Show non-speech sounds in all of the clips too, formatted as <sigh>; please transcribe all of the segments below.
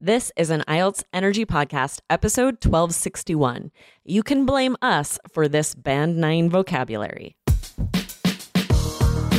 This is an IELTS Energy Podcast, episode 1261. You can blame us for this Band 9 vocabulary.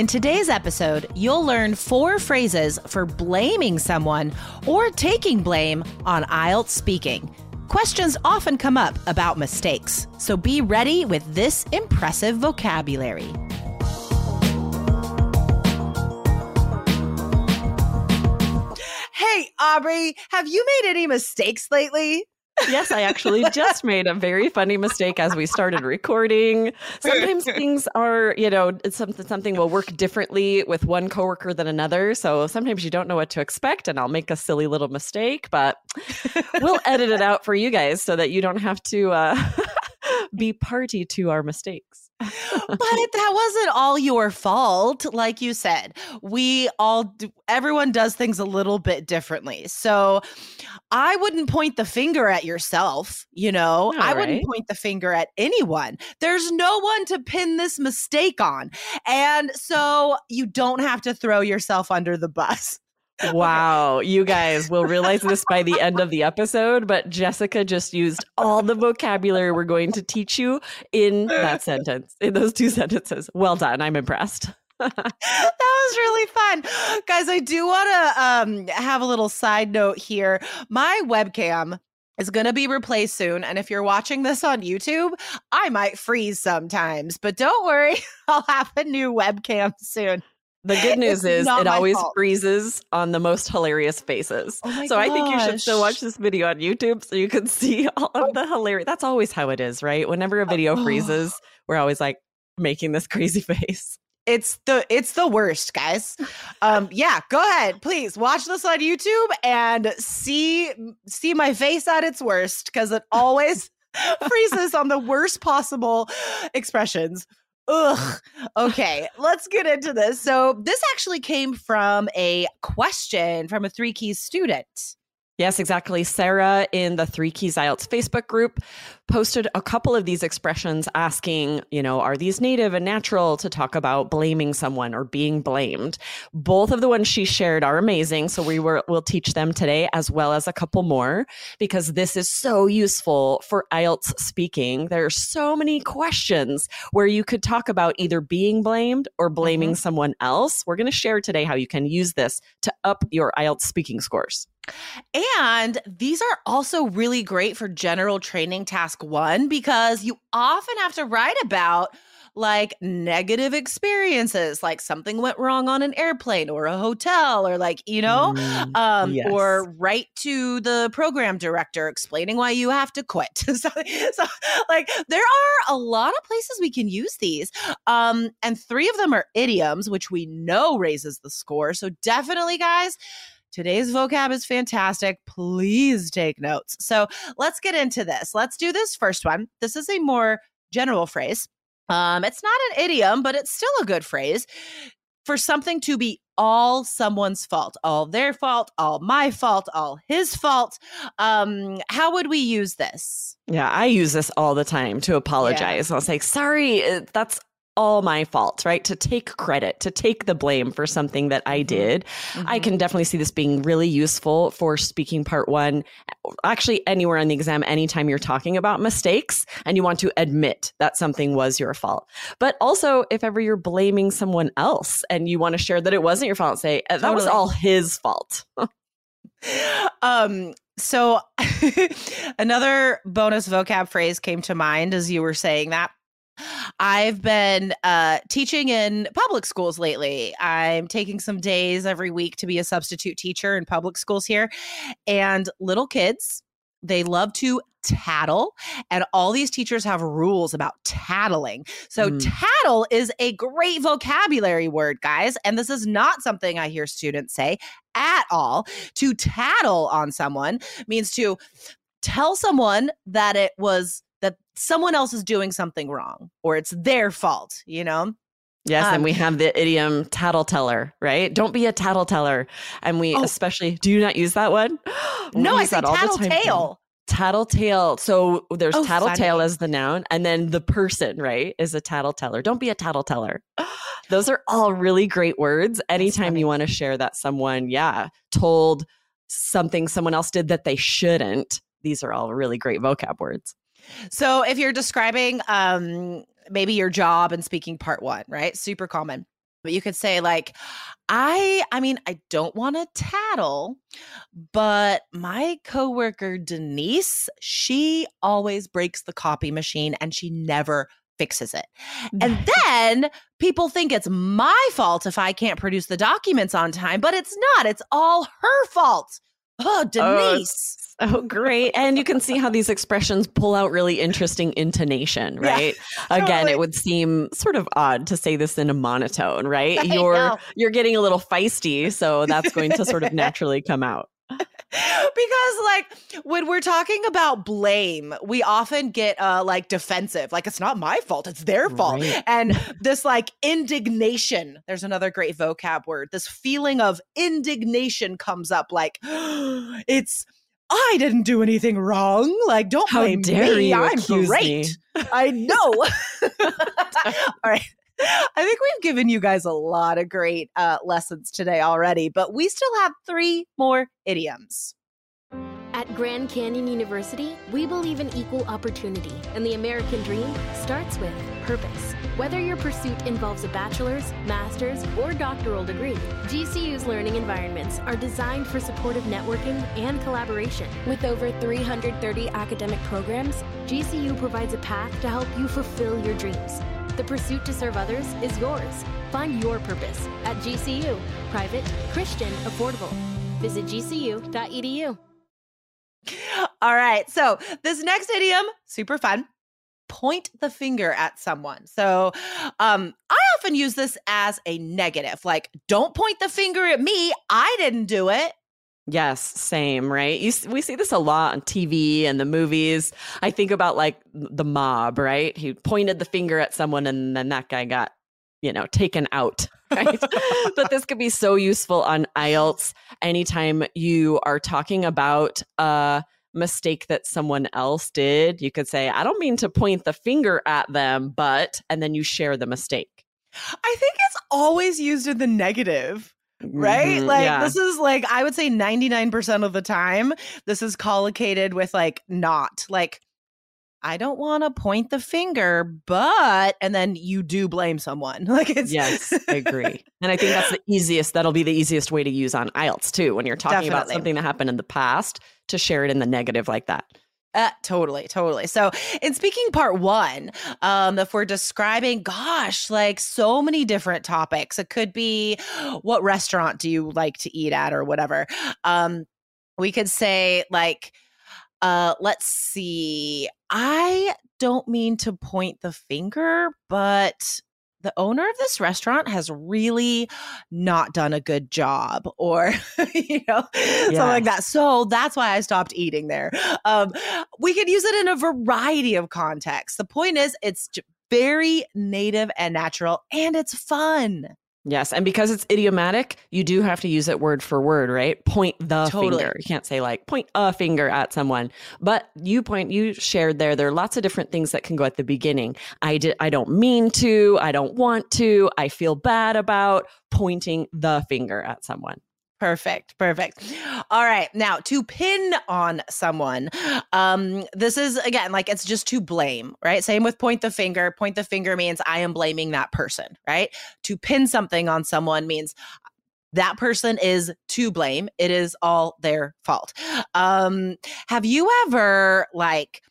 In today's episode, you'll learn four phrases for blaming someone or taking blame on IELTS speaking. Questions often come up about mistakes, so be ready with this impressive vocabulary. Hey, Aubrey, have you made any mistakes lately? Yes, I actually just <laughs> made a very funny mistake as we started recording. Sometimes <laughs> things are, you know, something something will work differently with one coworker than another. So sometimes you don't know what to expect, and I'll make a silly little mistake, but we'll <laughs> edit it out for you guys so that you don't have to uh, be party to our mistakes but that wasn't all your fault like you said. We all do, everyone does things a little bit differently. So i wouldn't point the finger at yourself you know? All i right. wouldn't point the finger at anyone. There's no one to pin this mistake on. And so you don't have to throw yourself under the bus Wow, you guys will realize this by the end of the episode, but Jessica just used all the vocabulary we're going to teach you in that sentence, in those two sentences. Well done. I'm impressed. <laughs> that was really fun. Guys, I do want to um, have a little side note here. My webcam is going to be replaced soon. And if you're watching this on YouTube, I might freeze sometimes, but don't worry, <laughs> I'll have a new webcam soon. The good <laughs> news is it always fault. freezes on the most hilarious faces. Oh so gosh. I think you should still watch this video on YouTube so you can <laughs> see all of the hilarious. That's always how it is, right? Whenever a video freezes, we're always like making this <laughs> crazy face. It's the it's the worst, guys. Um yeah, go ahead. Please watch this on YouTube and see see my face at its worst cuz it always freezes on the worst possible expressions. Ugh. Okay, let's get into this. So, this actually came from a question from a Three Keys student. Yes, exactly. Sarah in the Three Keys IELTS Facebook group posted a couple of these expressions asking, you know, are these native and natural to talk about blaming someone or being blamed? Both of the ones she shared are amazing. So we were, will teach them today as well as a couple more because this is so useful for IELTS speaking. There are so many questions where you could talk about either being blamed or blaming mm-hmm. someone else. We're going to share today how you can use this to up your IELTS speaking scores. And these are also really great for general training task one because you often have to write about like negative experiences, like something went wrong on an airplane or a hotel, or like, you know, mm, um, yes. or write to the program director explaining why you have to quit. <laughs> so, so, like, there are a lot of places we can use these. Um, and three of them are idioms, which we know raises the score. So, definitely, guys Today's vocab is fantastic. Please take notes. So let's get into this. Let's do this first one. This is a more general phrase. Um, it's not an idiom, but it's still a good phrase for something to be all someone's fault, all their fault, all my fault, all his fault. Um, how would we use this? Yeah, I use this all the time to apologize. Yeah. I'll say, sorry, uh, that's all my fault, right? To take credit, to take the blame for something that I mm-hmm. did. Mm-hmm. I can definitely see this being really useful for speaking part one. Actually, anywhere on the exam, anytime you're talking about mistakes and you want to admit that something was your fault. But also, if ever you're blaming someone else and you want to share that it wasn't your fault, say, that totally. was all his fault. <laughs> um, so <laughs> another bonus vocab phrase came to mind as you were saying that I've been uh, teaching in public schools lately. I'm taking some days every week to be a substitute teacher in public schools here. And little kids they love to tattle and all these teachers have rules about tattling so Mm. tattle is a great vocabulary word guys and this is not something i hear students say at all to tattle on someone means to tell someone that it was that someone else is doing something wrong or it's their fault you know Yes, Um, and we have the idiom tattleteller, right? Don't be a tattletale. And we Oh. especially do you not use that one? <gasps> No i say that all the tattletale Tattletale. So there's Oh, tattletale funny. as the noun, and then the person, right, is a tattleteller. Don't be a tattleteller. <gasps> Those are all really great words. Anytime you want to share that someone, yeah, told something someone else did that they shouldn't. These are all really great vocab words. So if you're describing um maybe your job and speaking part 1, right? Super common. But you could say like I I mean I don't want to tattle, but my coworker Denise, she always breaks the copy machine and she never fixes it. And <laughs> then people think it's my fault if I can't produce the documents on time, but it's not. It's all her fault. Oh, oh, Denise. Oh, great. And you can see how these expressions pull out really interesting intonation, Yeah, right? Again, totally. it would seem sort of odd to say this in a monotone, right? <laughs> I You're know. you're getting a little feisty, so that's going to sort of naturally come out. Because like when we're talking about blame we often get uh like defensive like it's not my fault it's their fault Right. and this like indignation there's another great vocab word this feeling of indignation comes up like <gasps> it's I didn't do anything wrong. Like, don't How blame me. I'm great. me. I know. <laughs> <laughs> All right. I think we've given you guys a lot of great uh, lessons today already, but we still have three more idioms. At Grand Canyon University, we believe in equal opportunity, and the American dream starts with purpose. Whether your pursuit involves a bachelor's, master's, or doctoral degree, GCU's learning environments are designed for supportive networking and collaboration. With over 330 academic programs, GCU provides a path to help you fulfill your dreams. The pursuit to serve others is yours. Find your purpose at GCU. Private, Christian, affordable. Visit gcu.edu. All right. So this next idiom, super fun. Point the finger at someone. So um, I often use this as a negative, like, don't point the finger at me. I didn't do it. Yes, same, right? You, we see this a lot on TV and the movies. I think about like the mob, right? He pointed the finger at someone and then that guy got, you know, taken out, <laughs> right? <laughs> but this could be so useful on IELTS anytime you are talking about a mistake that someone else did. You could say, I don't mean to point the finger at them, but, and then you share the mistake. I think it's always used in the negative. Right? Mhm, Like yeah. this is like I would say 99% of the time this is collocated with like not. Like I don't want to point the finger, but and then you do blame someone. <laughs> Like it's Yes, I agree. And I think that's the easiest, that'll be the easiest way to use on IELTS too, when you're talking about something that happened in the past to share it in the negative like that. Uh, totally, totally. So, in speaking part one, um, if we're describing, gosh, like so many different topics, it could be what restaurant do you like to eat at or whatever. Um, we could say, like, uh, let's see, I don't mean to point the finger, but the owner of this restaurant has really not done a good job or <laughs> you know something like that. So that's why i stopped eating there. Um, we could use it in a variety of contexts. The point is it's very native and natural and it's fun Yes. And because it's idiomatic, you do have to use it word for word, right? Point the Totally. finger. You can't say like point a finger at someone. But you point you shared there, there are lots of different things that can go at the beginning. I did I don't mean to, I don't want to, I feel bad about pointing the finger at someone. Perfect. Perfect. All right. Now, to pin on someone, um, this is again like it's just to blame, right? Same with point the finger. Point the finger means I am blaming that person, right? To pin something on someone means that person is to blame. It is all their fault. Um, have you ever like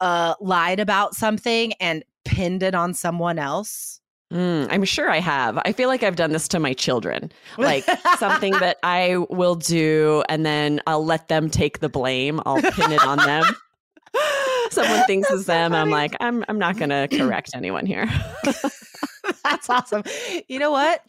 uh lied about something and pinned it on someone else? Mm, I'm sure I have. I feel like I've done this to my children. Like <laughs> something that I will do and then I'll let them take the blame. I'll pin it on them. Someone <laughs> thinks it's them. I'm like, I'm I'm not gonna correct anyone here. <laughs> That's awesome. You know what?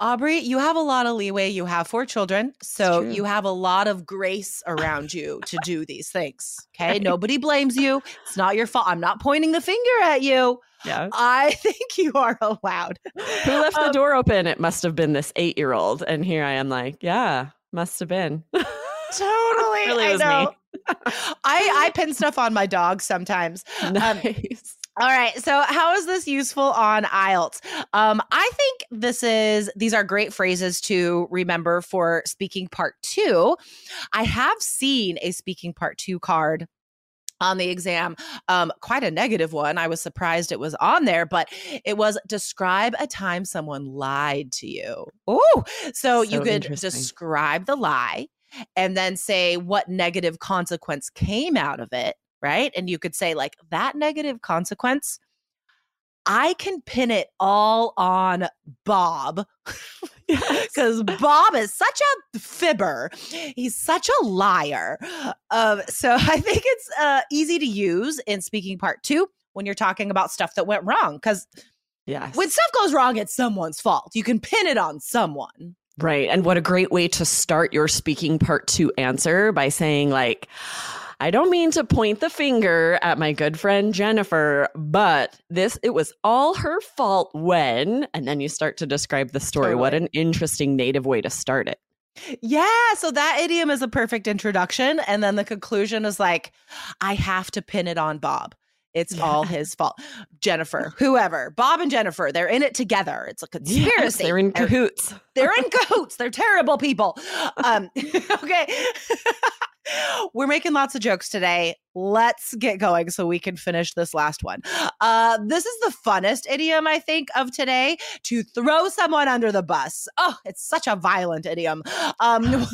Aubrey, you have a lot of leeway. You have four children. So you have a lot of grace around you to do these things. Okay. Nobody blames you. It's not your fault. I'm not pointing the finger at you. Yeah. I <laughs> think you are allowed. Who left the Um, door open? It must have been this eight year old. And here I am like, yeah, must have been. <laughs> Totally. Really I was me. know. <laughs> I, I pin stuff on my dog sometimes. nice. All right. So, how is this useful on IELTS? Um, I think this is these are great phrases to remember for speaking part two. I have seen a speaking part two card on the exam, um, quite a negative one. I was surprised it was on there, but it was describe a time someone lied to you. Oh, so, you could describe the lie and then say what negative consequence came out of it, right? And you could say, like, that negative consequence, I can pin it all on Bob <laughs> because Bob is such a fibber. He's such a liar. Um, so <laughs> I think it's uh, easy to use in speaking part two when you're talking about stuff that went wrong. Because Yes. when stuff goes wrong, it's someone's fault. You can pin it on someone. Right. And what a great way to start your speaking part two answer by saying, like, I don't mean to point the finger at my good friend Jennifer, but this, it was all her fault when, and then you start to describe the story. What an interesting native way to start it. Yeah, so that idiom is a perfect introduction. And then the conclusion is like, I have to pin it on Bob. It's all his fault. Jennifer, whoever, Bob and Jennifer, they're in it together. It's a conspiracy. Yes, they're in cahoots. They're in cahoots. They're terrible people. Um, <laughs> okay. <laughs> We're making lots of jokes today. Let's get going so we can finish this last one. Uh, this is the funnest idiom, I think, of today to throw someone under the bus. Oh, it's such a violent idiom. Um, <laughs>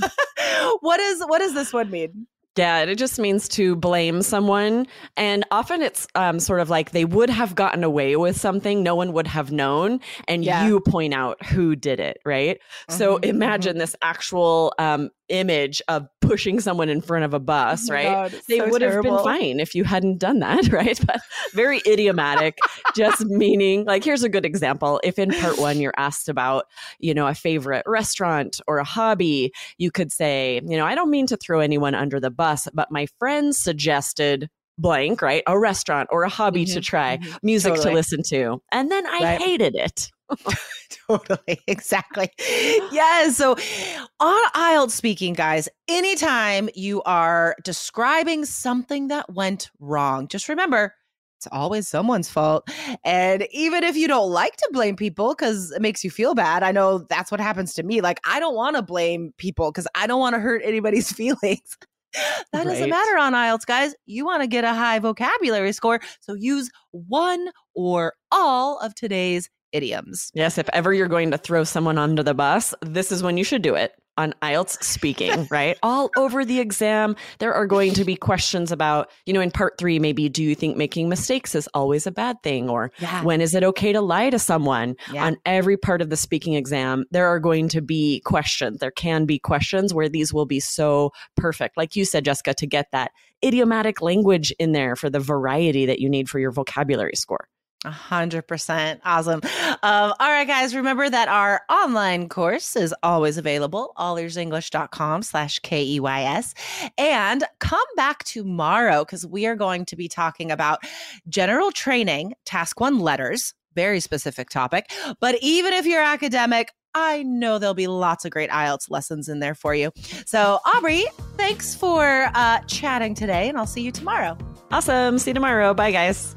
<laughs> what is what does this one mean? Yeah, it just means to blame someone. And often it's um, sort of like they would have gotten away with something, no one would have known. And Yeah. you point out who did it, right? So Mhm, imagine this actual um, image of pushing someone in front of a bus, Oh right? God, they so would have been fine if you hadn't done that, <laughs> right? But very idiomatic, <laughs> just meaning like here's a good example. If in part one you're asked about, you know, a favorite restaurant or a hobby, you could say, you know, I don't mean to throw anyone under the bus, but my friends suggested blank, right? A restaurant or a hobby to Mhm, try, mhm. music Totally. to listen to. And then I Right. hated it. <laughs> totally exactly. Yes so on IELTS speaking guys anytime you are describing something that went wrong just remember it's always someone's fault. And even if you don't like to blame people because it makes you feel bad i know that's what happens to me like i don't want to blame people because i don't want to hurt anybody's <laughs> feelings. That doesn't matter on IELTS, guys. You want to get a high vocabulary score, so use one or all of today's idioms. Yes, if ever you're going to throw someone under the bus, this is when you should do it on IELTS speaking, <laughs> right? All over the exam, there are going to be questions about, you know, in part three, maybe do you think making mistakes is always a bad thing? Or Yeah. when is it okay to lie to someone? Yeah. On every part of the speaking exam, there are going to be questions. There can be questions where these will be so perfect. Like you said, Jessica, to get that idiomatic language in there for the variety that you need for your vocabulary score. A hundred percent. Awesome. Um, all right, guys, remember that our online course is always available, allearsenglish.com slash K-E-Y-S. And come back tomorrow because we are going to be talking about general training, task one letters, very specific topic. But even if you're academic, I know there'll be lots of great IELTS lessons in there for you. So, Aubrey, thanks for uh, chatting today, and I'll see you tomorrow. Awesome. See you tomorrow. Bye, guys.